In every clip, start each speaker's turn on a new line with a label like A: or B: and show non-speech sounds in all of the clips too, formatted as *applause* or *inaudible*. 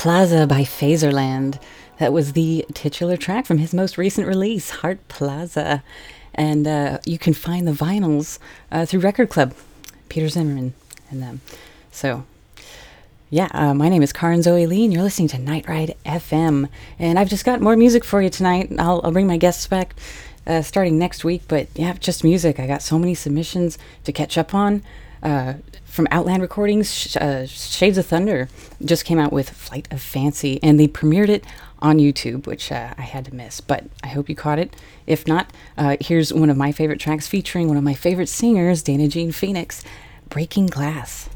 A: Plaza by Phaserland. That was the titular track from his most recent release, Heart Plaza. And uh, you can find the vinyls uh, through Record Club, Peter Zimmerman and them. So, yeah, uh, my name is Karin Zoe Lee, and you're listening to Night Ride FM. And I've just got more music for you tonight. I'll, I'll bring my guests back uh, starting next week, but yeah, just music. I got so many submissions to catch up on. Uh, from Outland Recordings, uh, Shades of Thunder just came out with Flight of Fancy, and they premiered it on YouTube, which uh, I had to miss. But I hope you caught it. If not, uh, here's one of my favorite tracks featuring one of my favorite singers, Dana Jean Phoenix, Breaking Glass.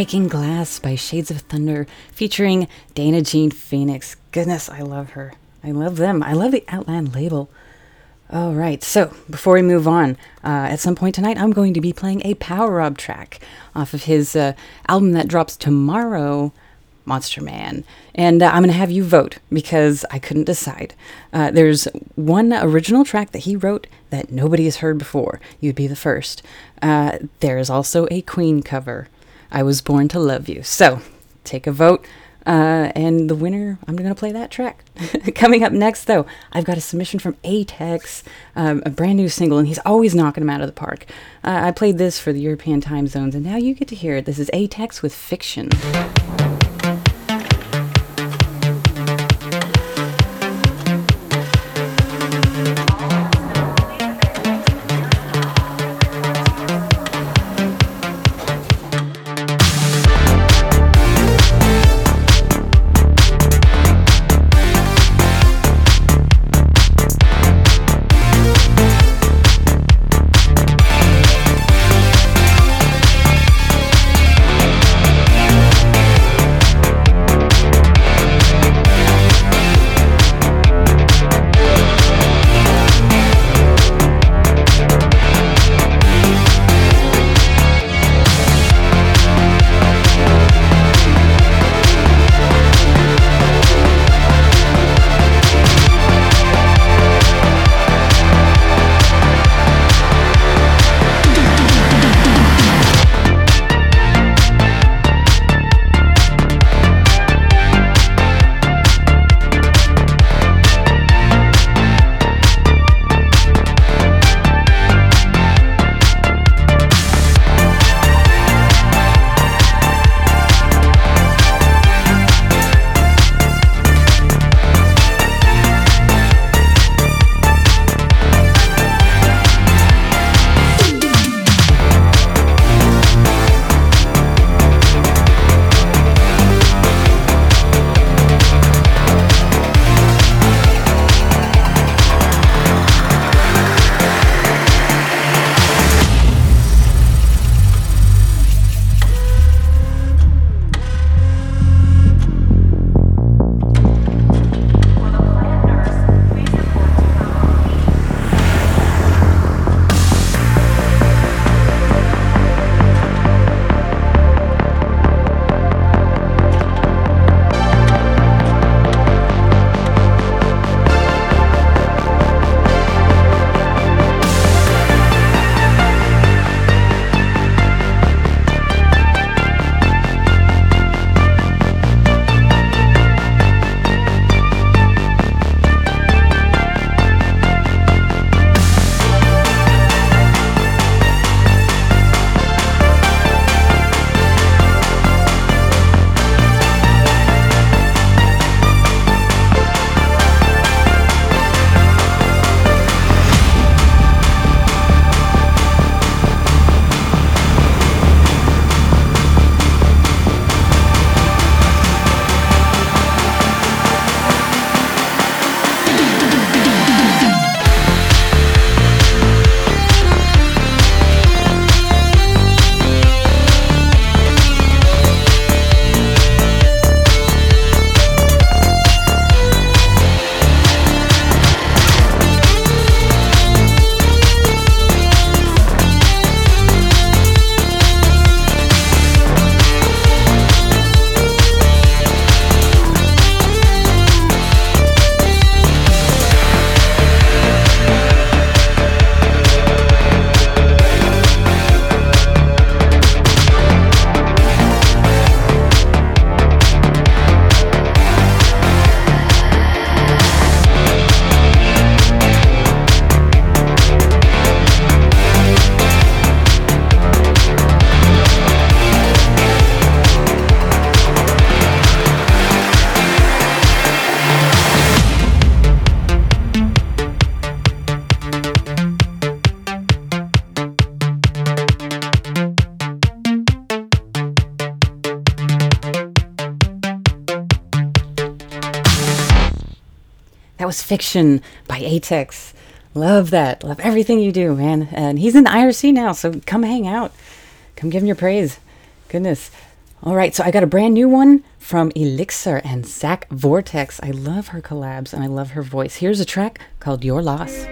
B: Breaking Glass
A: by Shades of Thunder featuring Dana Jean Phoenix. Goodness, I love her. I love them. I love the Outland label. All right, so before we move on, uh, at some point tonight, I'm going to be playing a Power Rob track off of his uh, album that drops tomorrow, Monster Man. And uh, I'm going to have you vote because I couldn't decide. Uh, there's one original track that he wrote that nobody has heard before. You'd be the first. Uh, there is also a Queen cover.
B: I Was Born to Love You. So take a vote. Uh, and the winner, I'm going to play that track. *laughs* Coming up next, though, I've got a submission from Atex, um, a brand new single, and he's always knocking them out of the park. Uh, I played this for the European time zones, and now you get to hear it. This is Atex with Fiction. Fiction by Atex. Love that. Love everything you do, man. And he's in the IRC now, so come hang out. Come give him your praise. Goodness. All right, so I got a brand new one from Elixir and Zach Vortex. I love her collabs and I love her voice. Here's a track called Your Loss.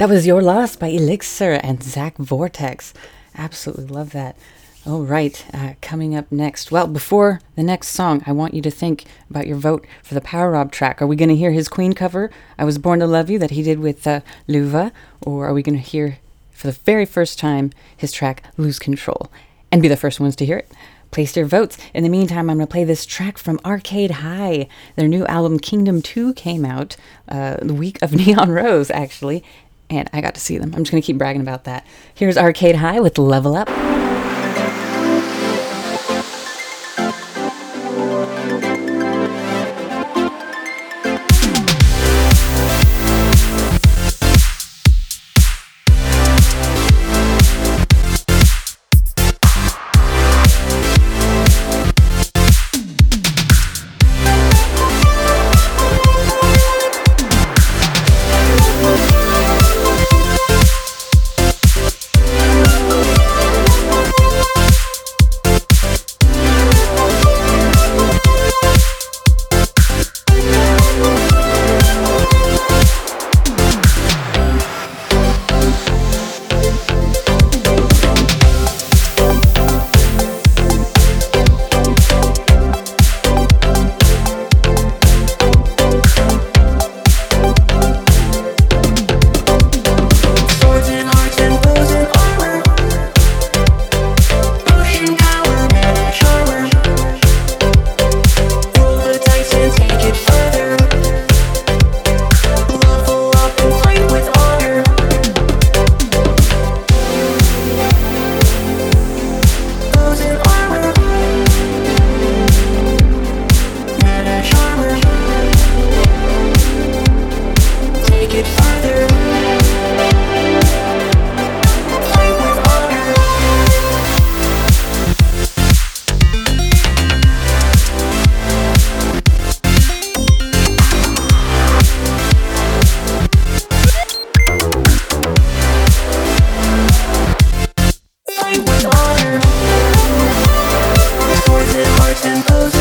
B: That was Your Loss by Elixir and Zach Vortex. Absolutely love that. All right, uh, coming up next. Well, before the next song, I want you to think about your vote for the Power Rob track. Are we going to hear his Queen cover, I Was Born to Love You, that he did with uh, Luva? Or are we going to hear, for the very first time, his track Lose Control? And be the first ones to hear it. Place your votes. In the meantime, I'm going to play this track from Arcade High. Their new album Kingdom 2 came out uh, the week of *laughs* Neon Rose, actually, and I got to see them. I'm just going to keep bragging about that. Here's Arcade High with Level Up.
C: and
B: close.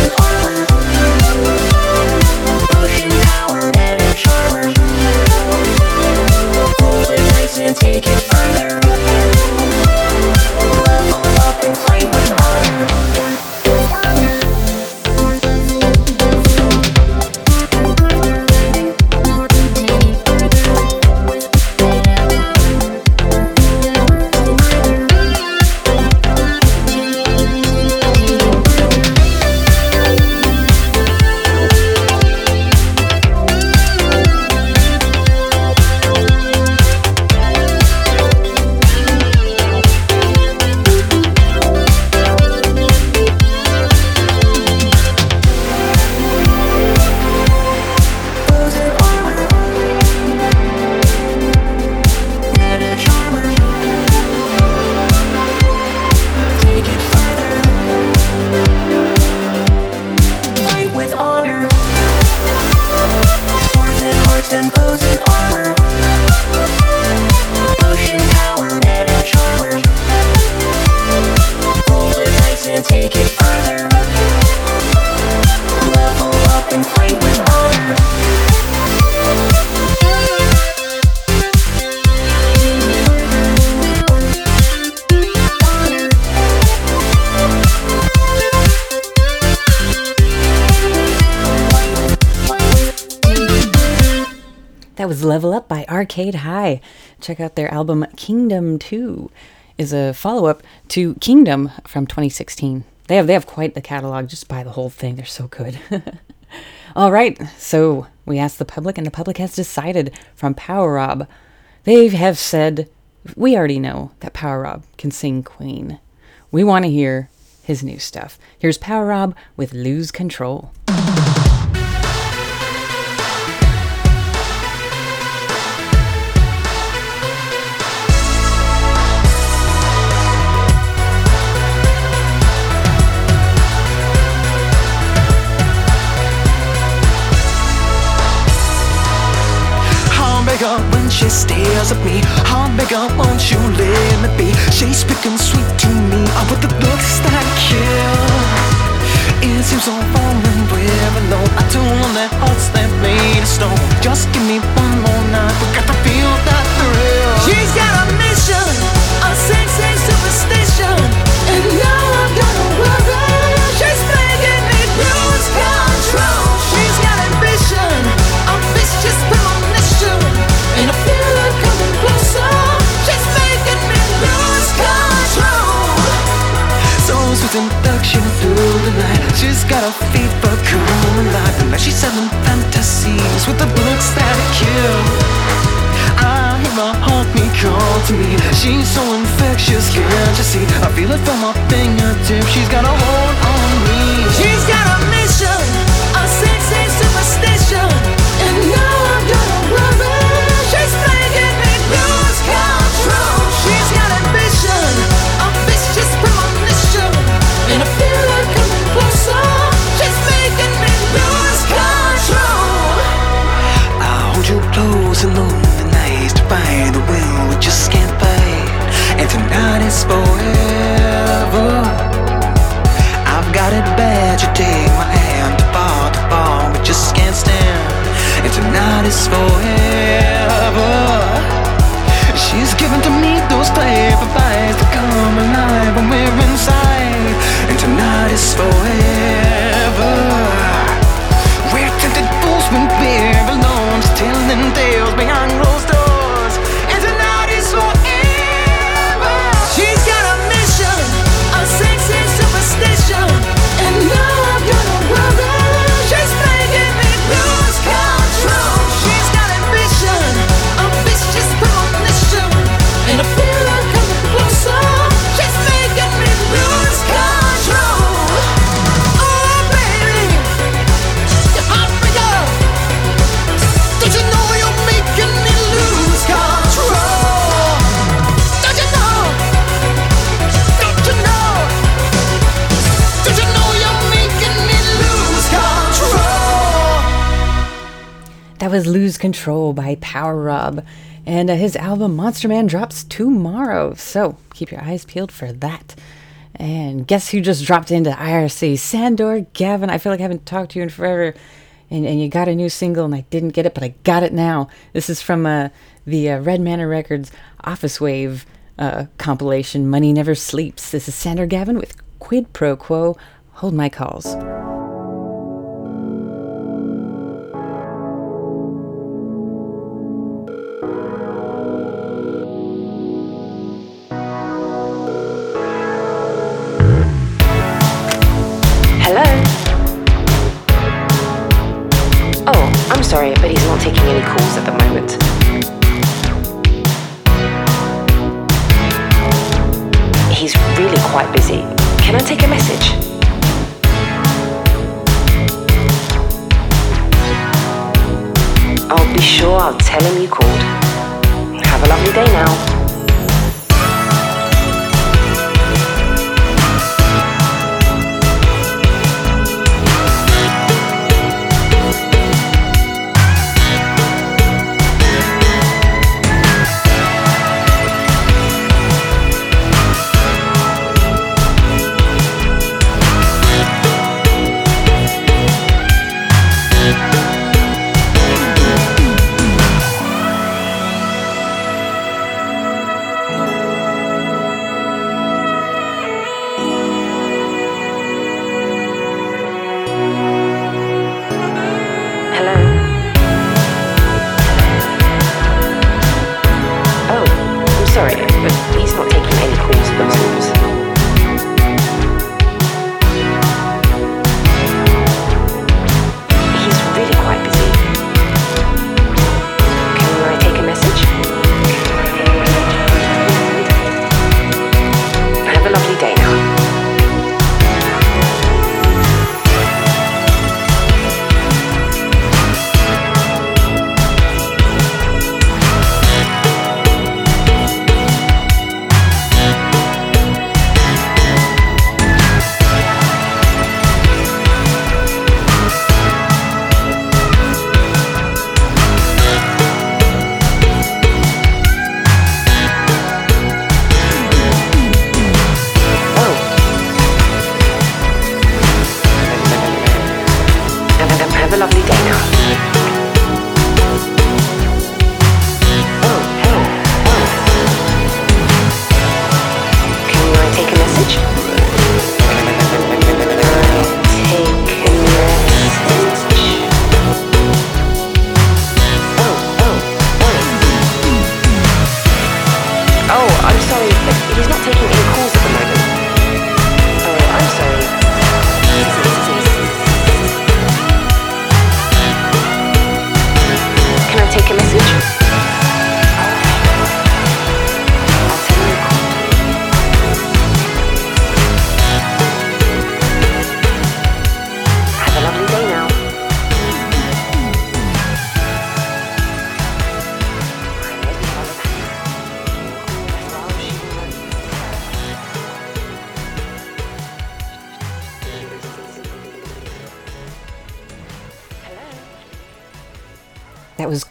B: Check out their album Kingdom 2 is a follow-up to Kingdom from 2016. They have they have quite the catalog. Just buy the whole thing. They're so good. *laughs* All right. So, we asked the public and the public has decided from Power Rob. They have said we already know that Power Rob can sing Queen. We want to hear his new stuff. Here's Power Rob with Lose Control.
D: She stares at me. I'll make up won't you let me be? She's speaking sweet to me. Oh, but the looks that kill. It seems so foreign, where alone. I don't want that hearts that made of stone. Just give me one more night. We got to feel that thrill. From my Control
B: by Power Rob. And uh, his album Monster Man drops tomorrow. So keep your eyes peeled for that. And guess who just dropped into IRC? Sandor Gavin. I feel like I haven't talked to you in forever. And, and you got a new single, and I didn't get it, but I got it now. This is from uh, the uh, Red Manor Records Office Wave uh, compilation, Money Never Sleeps. This is Sandor Gavin with Quid Pro Quo. Hold my calls.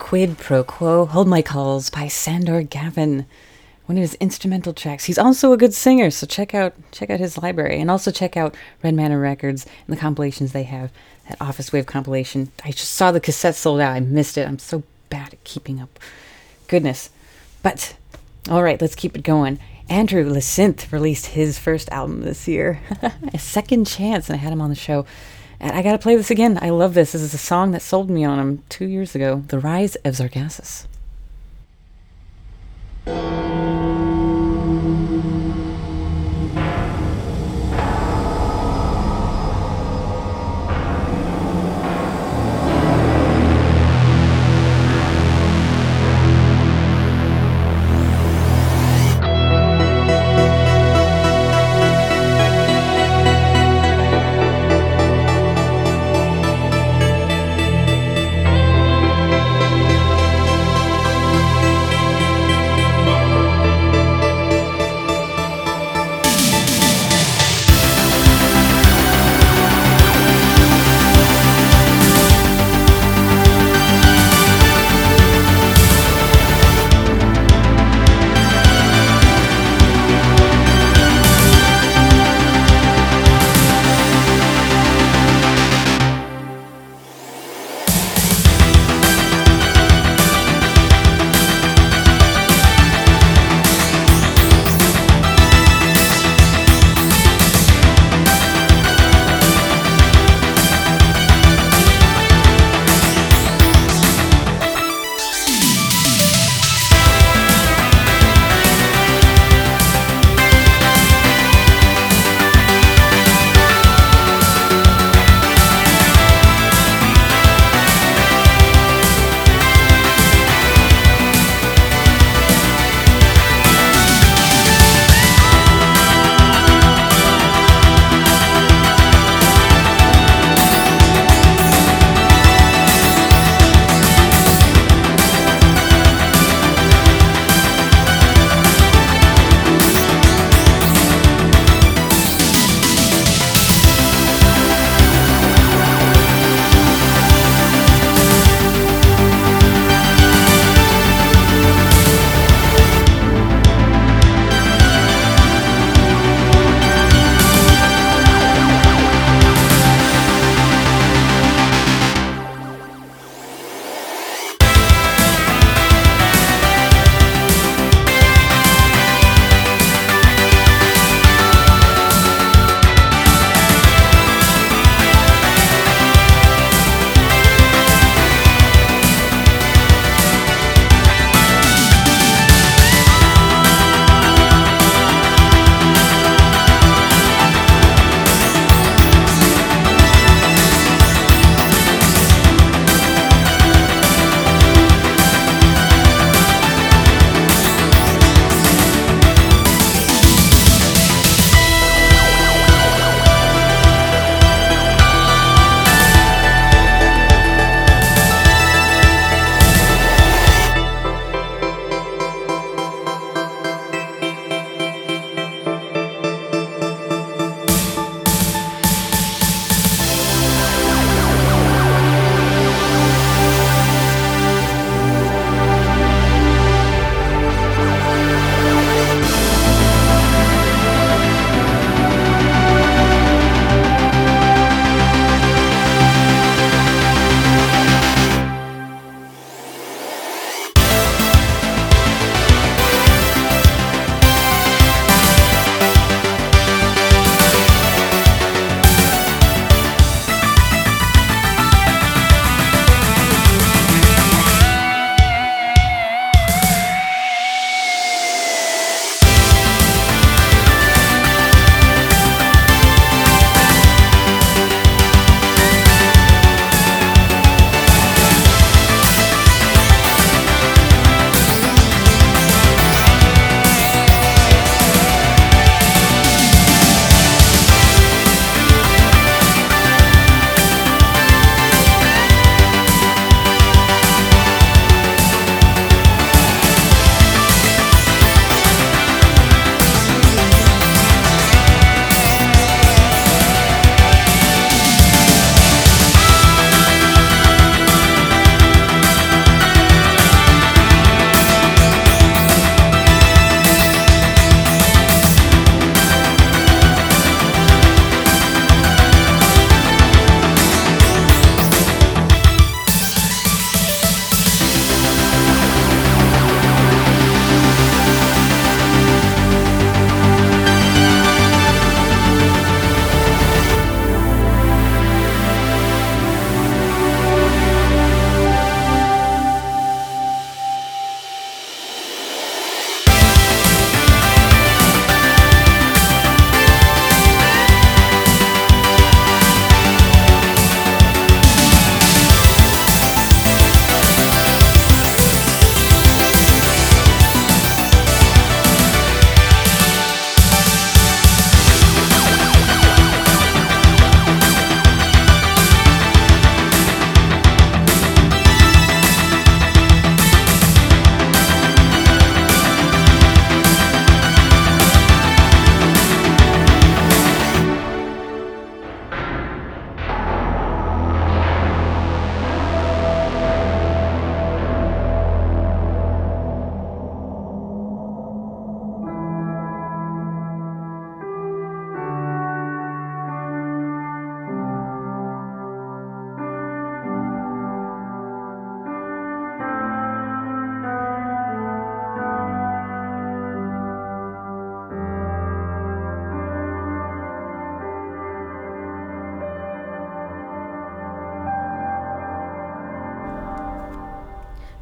B: Quid Pro Quo, Hold My Calls by Sandor Gavin. One of his instrumental tracks. He's also a good singer, so check out check out his library and also check out Red Manor Records and the compilations they have. That Office Wave compilation. I just saw the cassette sold out. I missed it. I'm so bad at keeping up. Goodness. But all right, let's keep it going. Andrew Lacynth released his first album this year, *laughs* A Second Chance, and I had him on the show. And I gotta play this again. I love this. This is a song that sold me on him two years ago The Rise of Zargassus.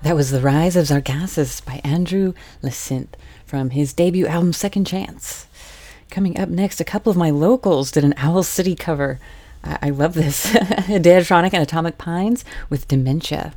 B: That was The Rise of Zargasis by Andrew Lacynth from his debut album Second Chance. Coming up next, a couple of my locals did an Owl City cover. I, I love this. *laughs* Deatronic and Atomic Pines with
E: Dementia.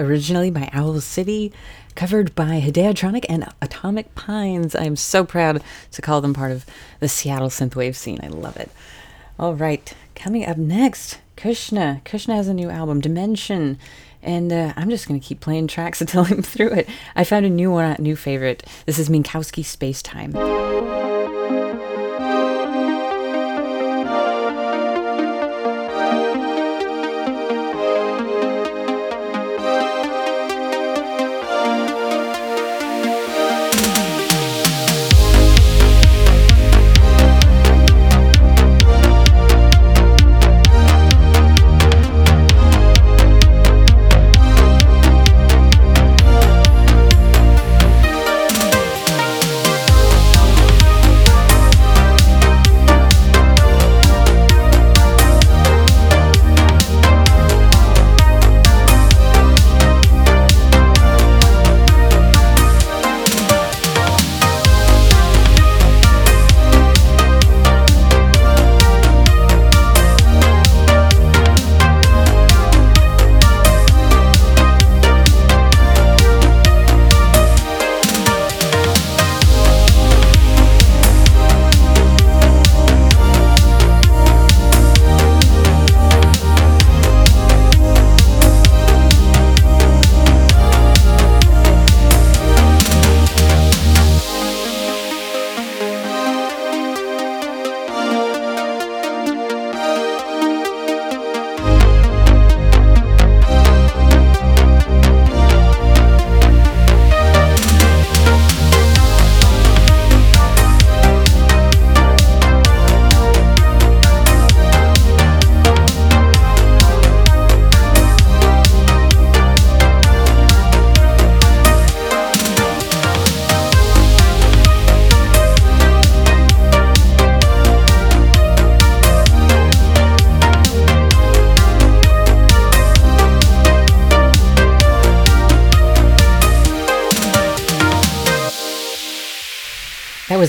B: originally by Owl City, covered by Hideatronic and Atomic Pines. I'm so proud to call them part of the Seattle synthwave scene. I love it. All right, coming up next, Krishna. Krishna has a new album, Dimension, and uh, I'm just going to keep playing tracks *laughs* until I'm through it. I found a new one, a new favorite. This is Minkowski Space Time.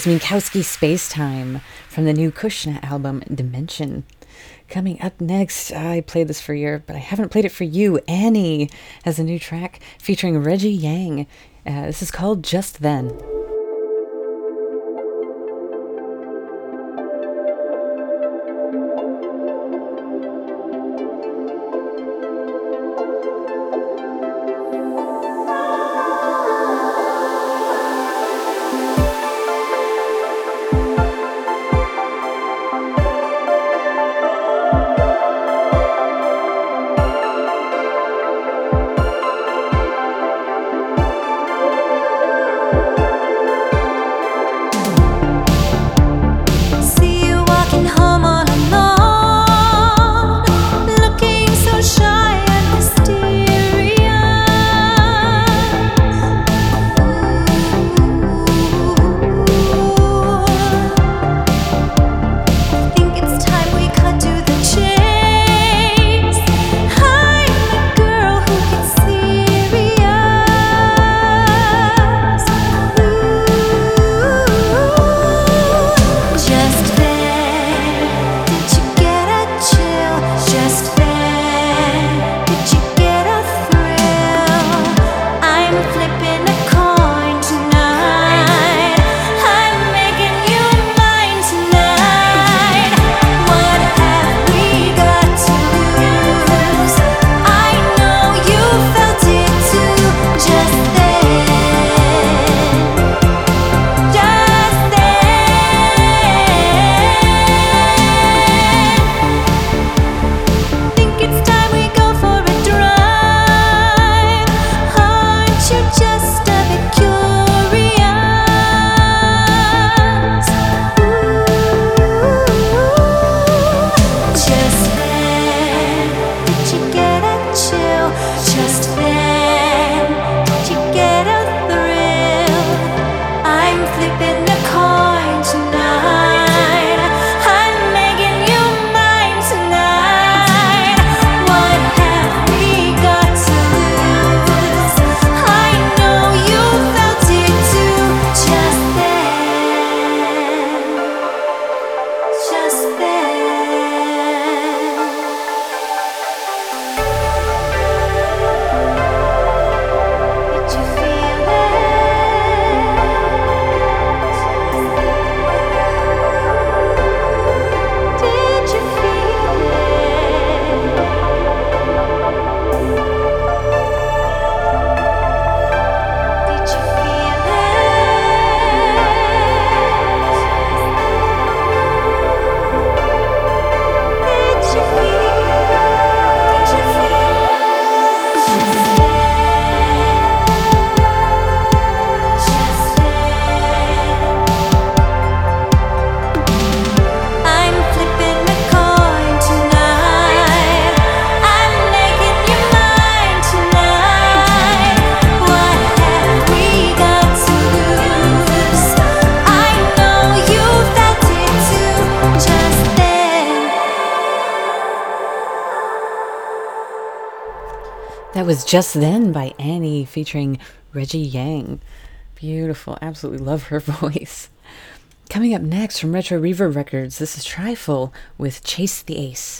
A: was Minkowski Spacetime from the new Kushna album Dimension. Coming up next, I played this for you, but I haven't played it for you. Annie has a new track featuring Reggie Yang. Uh, this is called Just Then. was Just Then by Annie featuring Reggie Yang. Beautiful. Absolutely love her *laughs* voice. Coming up next from Retro Reverb Records, this is Trifle with Chase the Ace.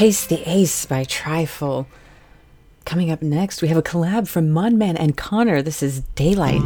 D: Chase the Ace by Trifle. Coming up next, we have a collab from Modman and Connor. This is Daylight.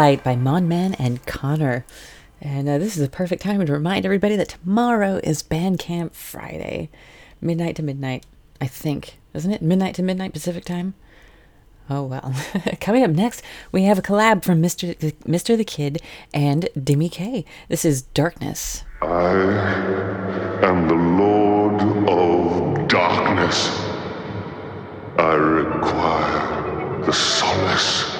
D: By Monman and Connor. And uh, this is a perfect time to remind everybody that tomorrow is Bandcamp Friday, midnight to midnight, I think, isn't it? Midnight to midnight Pacific time? Oh well. *laughs* Coming up next, we have a collab from Mr. The, Mr. the Kid and Demi K. This is Darkness.
F: I am the Lord of Darkness. I require the solace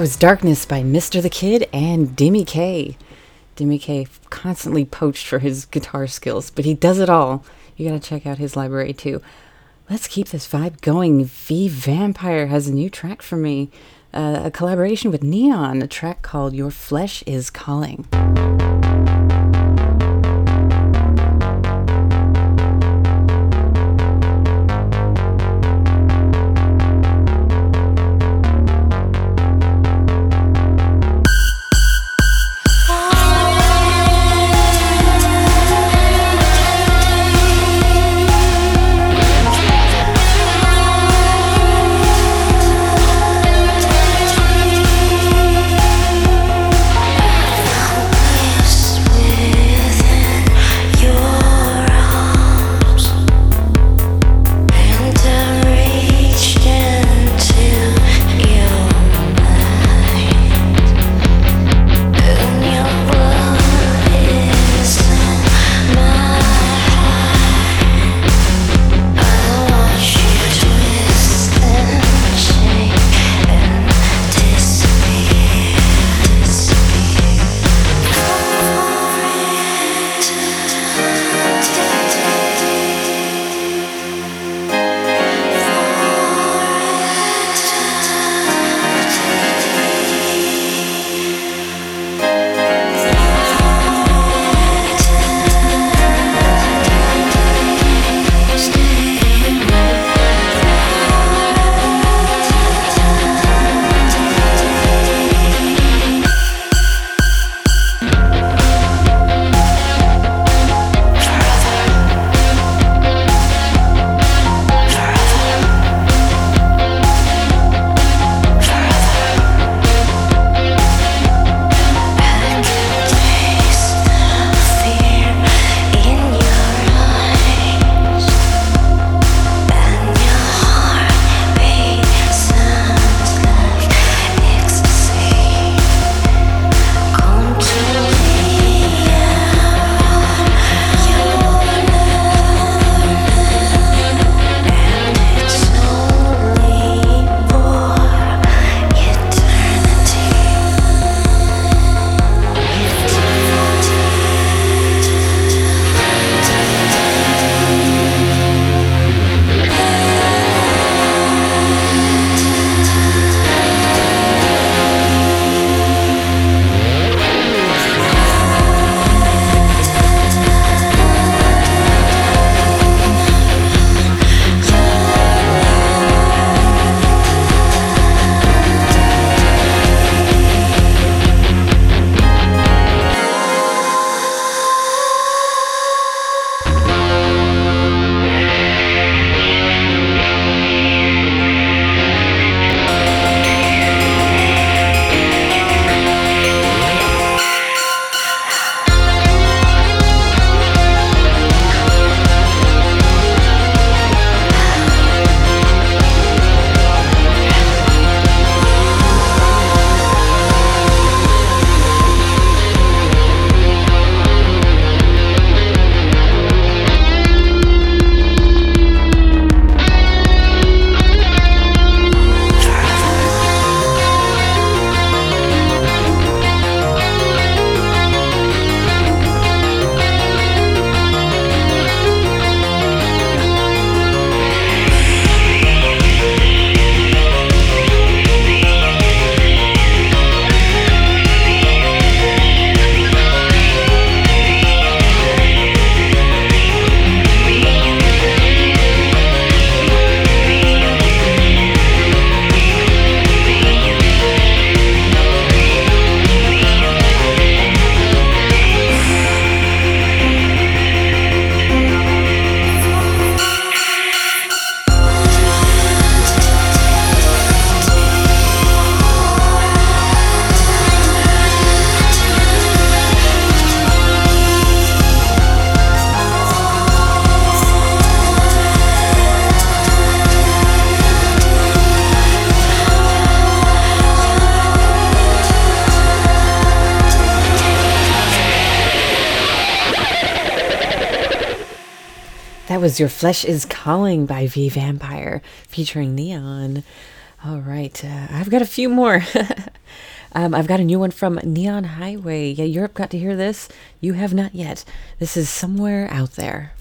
B: That was Darkness by Mr. the Kid and Dimmy K. Dimmy K constantly poached for his guitar skills, but he does it all. You gotta check out his library too. Let's keep this vibe going. V Vampire has a new track for me. Uh, a collaboration with Neon, a track called Your Flesh is Calling. Was Your Flesh is Calling by V Vampire featuring Neon. All right, uh, I've got a few more. *laughs* um, I've got a new one from Neon Highway. Yeah, Europe got to hear this. You have not yet. This is Somewhere Out There.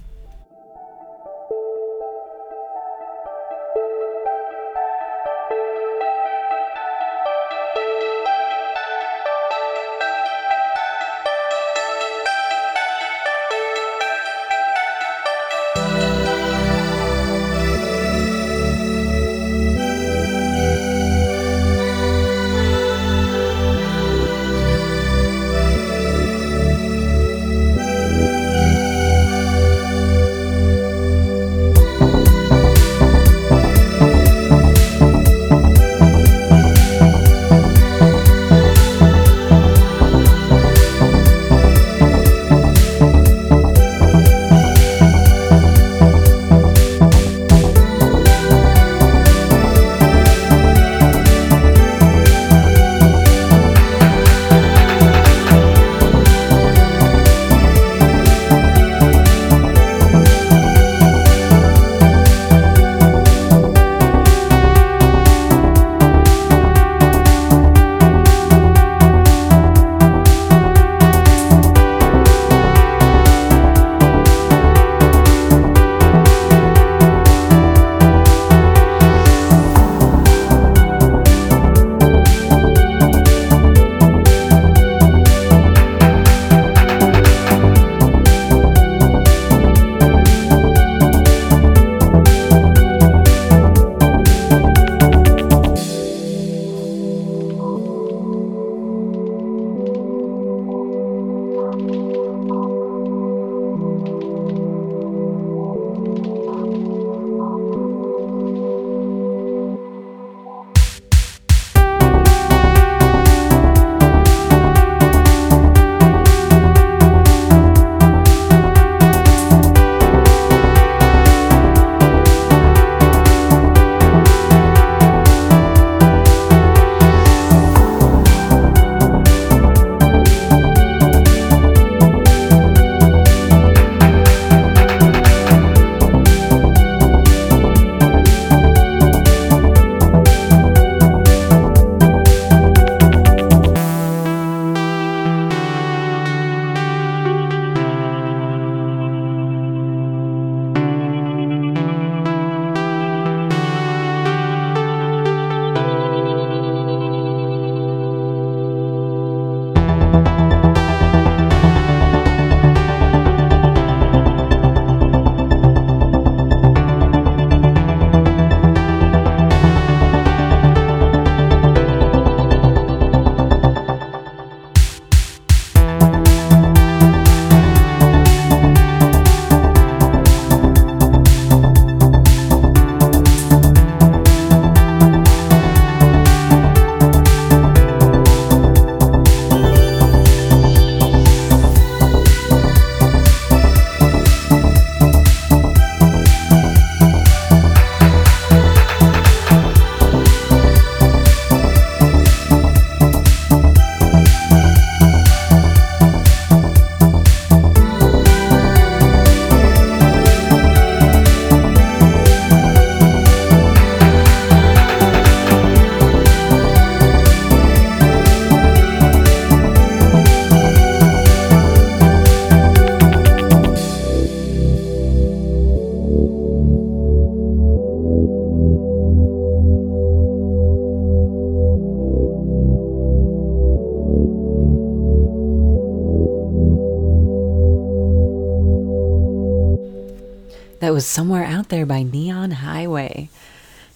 B: Somewhere Out There by Neon Highway.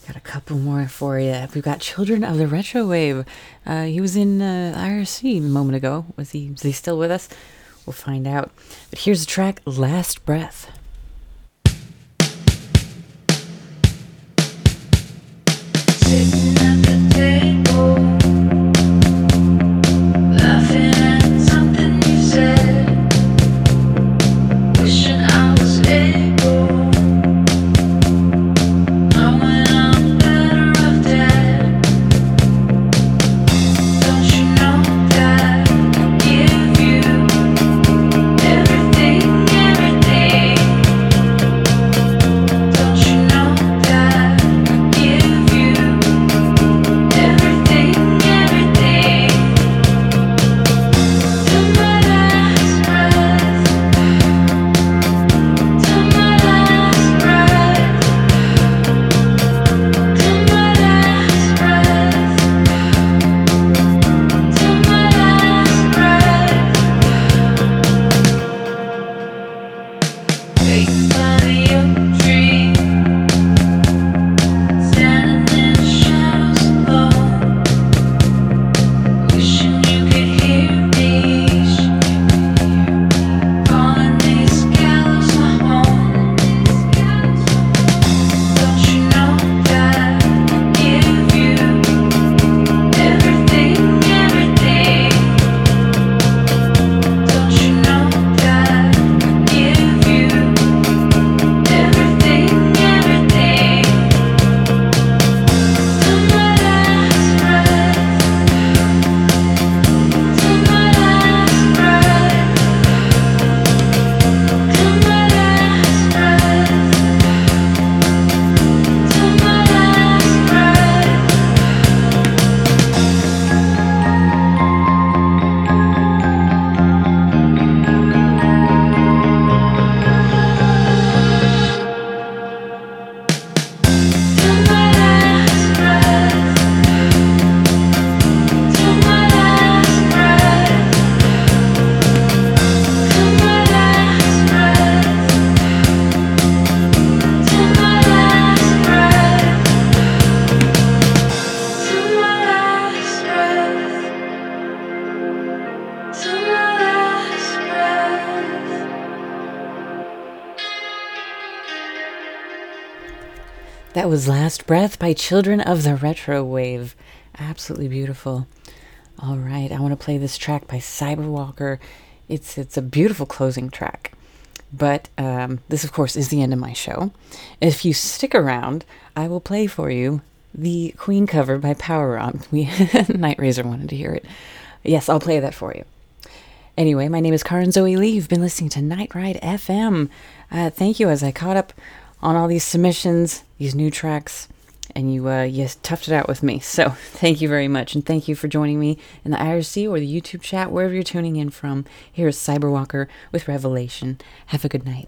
B: Got a couple more for you. We've got Children of the Retro Wave. Uh, he was in uh, IRC a moment ago. Was he, is he still with us? We'll find out. But here's the track Last Breath.
C: That
B: was Last Breath by Children of the Retro Wave. Absolutely beautiful. All right, I want to play this track by Cyberwalker. It's it's a beautiful closing track. But um, this, of course, is the end of my show. If you stick around, I will play for you the Queen cover by Power Rob. We *laughs* Night Razor wanted to hear it. Yes, I'll play that for you. Anyway, my name is Karin Zoe Lee. You've been listening to Night Ride FM. Uh, thank you as I caught up on all these submissions, these new tracks, and you uh, you toughed it out with me. So *laughs* thank you very much, and thank you for joining me in the IRC or the YouTube chat, wherever you're tuning in from. Here is Cyberwalker with Revelation. Have a good night.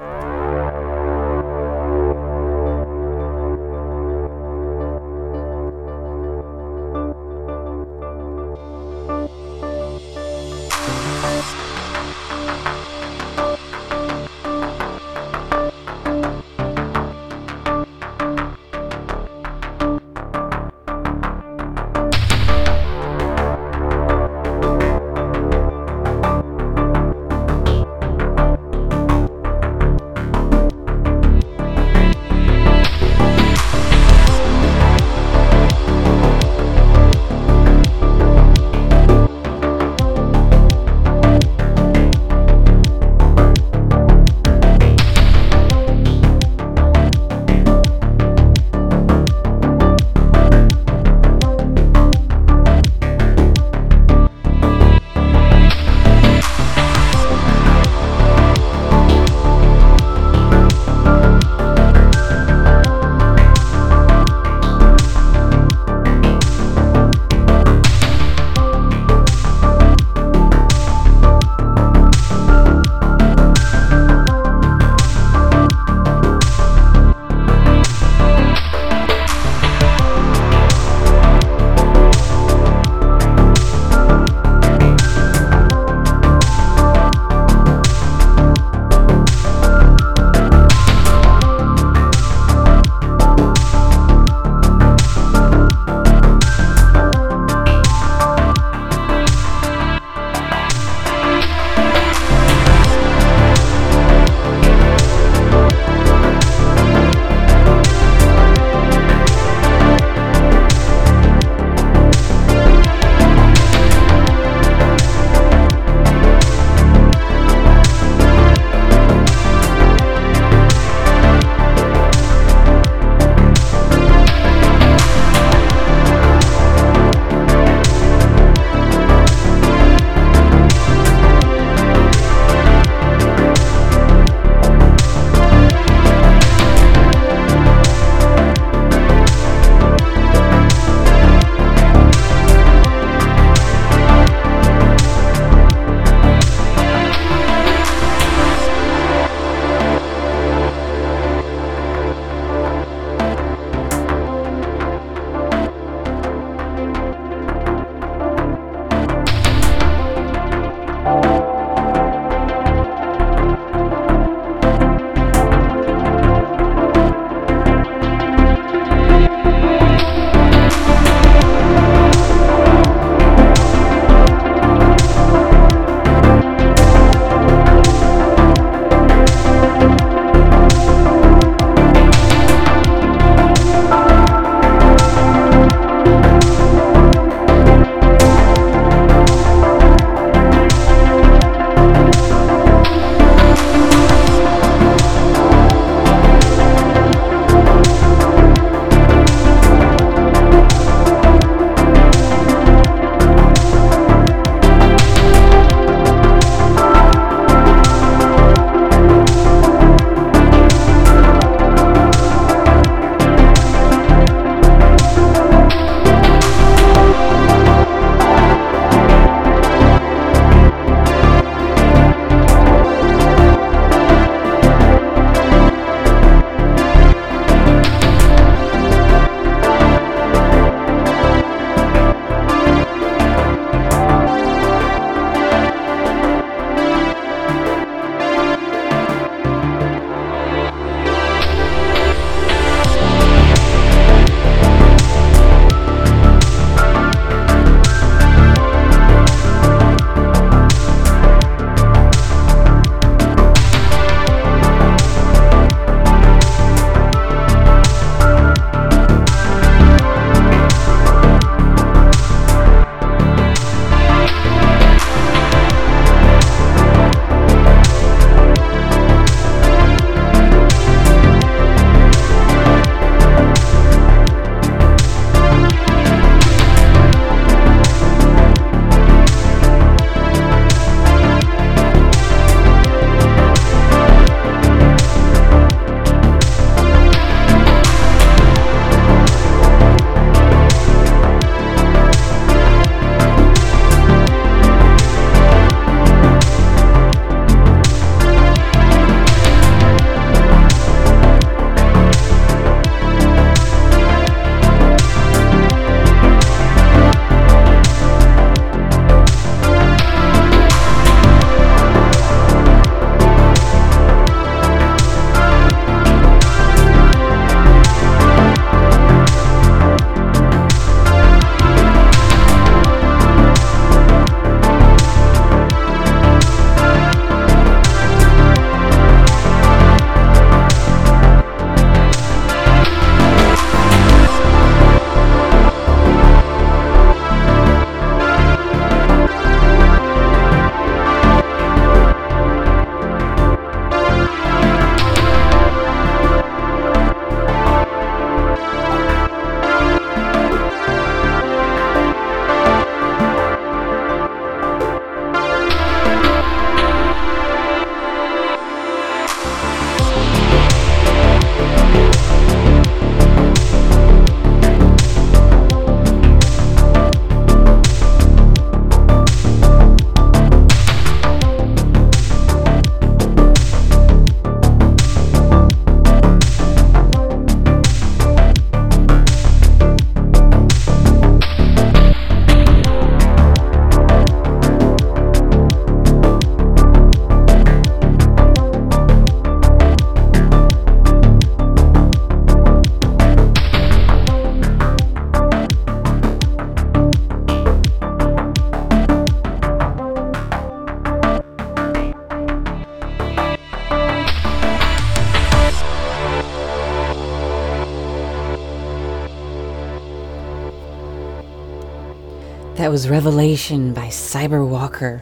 B: Was Revelation by Cyberwalker.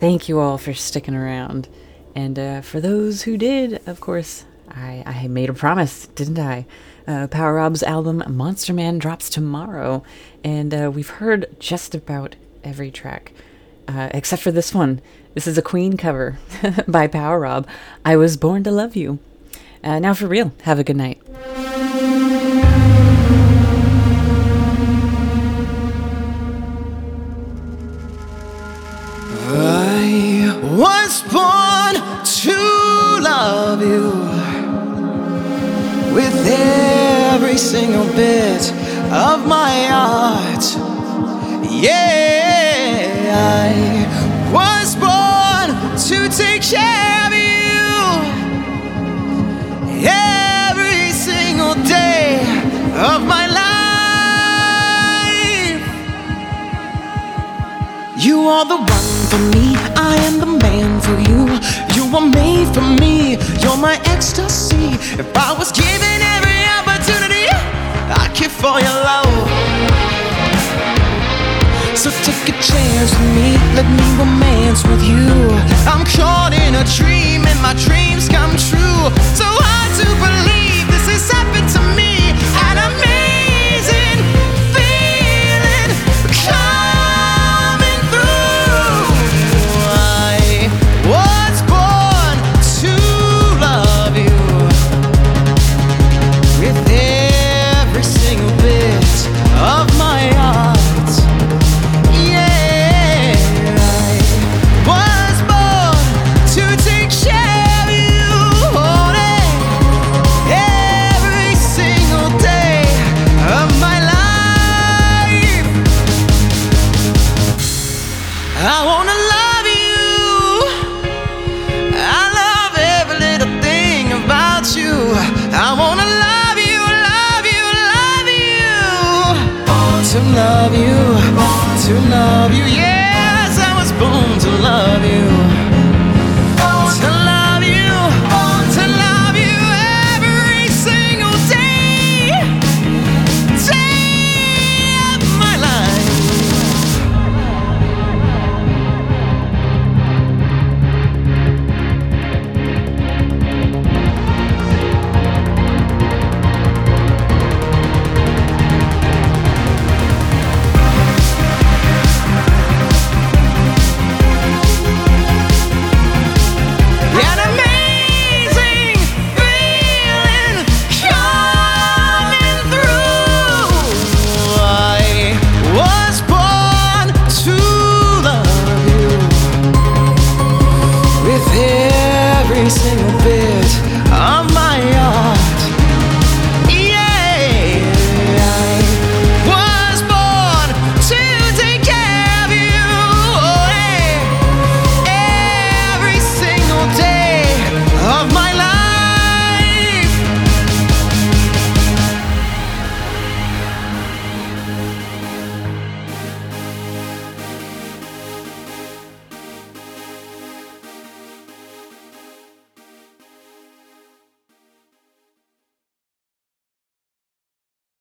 B: Thank you all for sticking around. And uh, for those who did, of course, I, I made a promise, didn't I? Uh, Power Rob's album Monster Man drops tomorrow, and uh, we've heard just about every track, uh, except for this one. This is a Queen cover *laughs* by Power Rob. I was born to love you. Uh, now, for real, have a good night.
D: Were made for me, you're my ecstasy. If I was given every opportunity, I'd kill for your love. So take a chance with me, let me romance with you. I'm caught in a dream and my dreams come true. So hard to believe this has happened to me. An amazing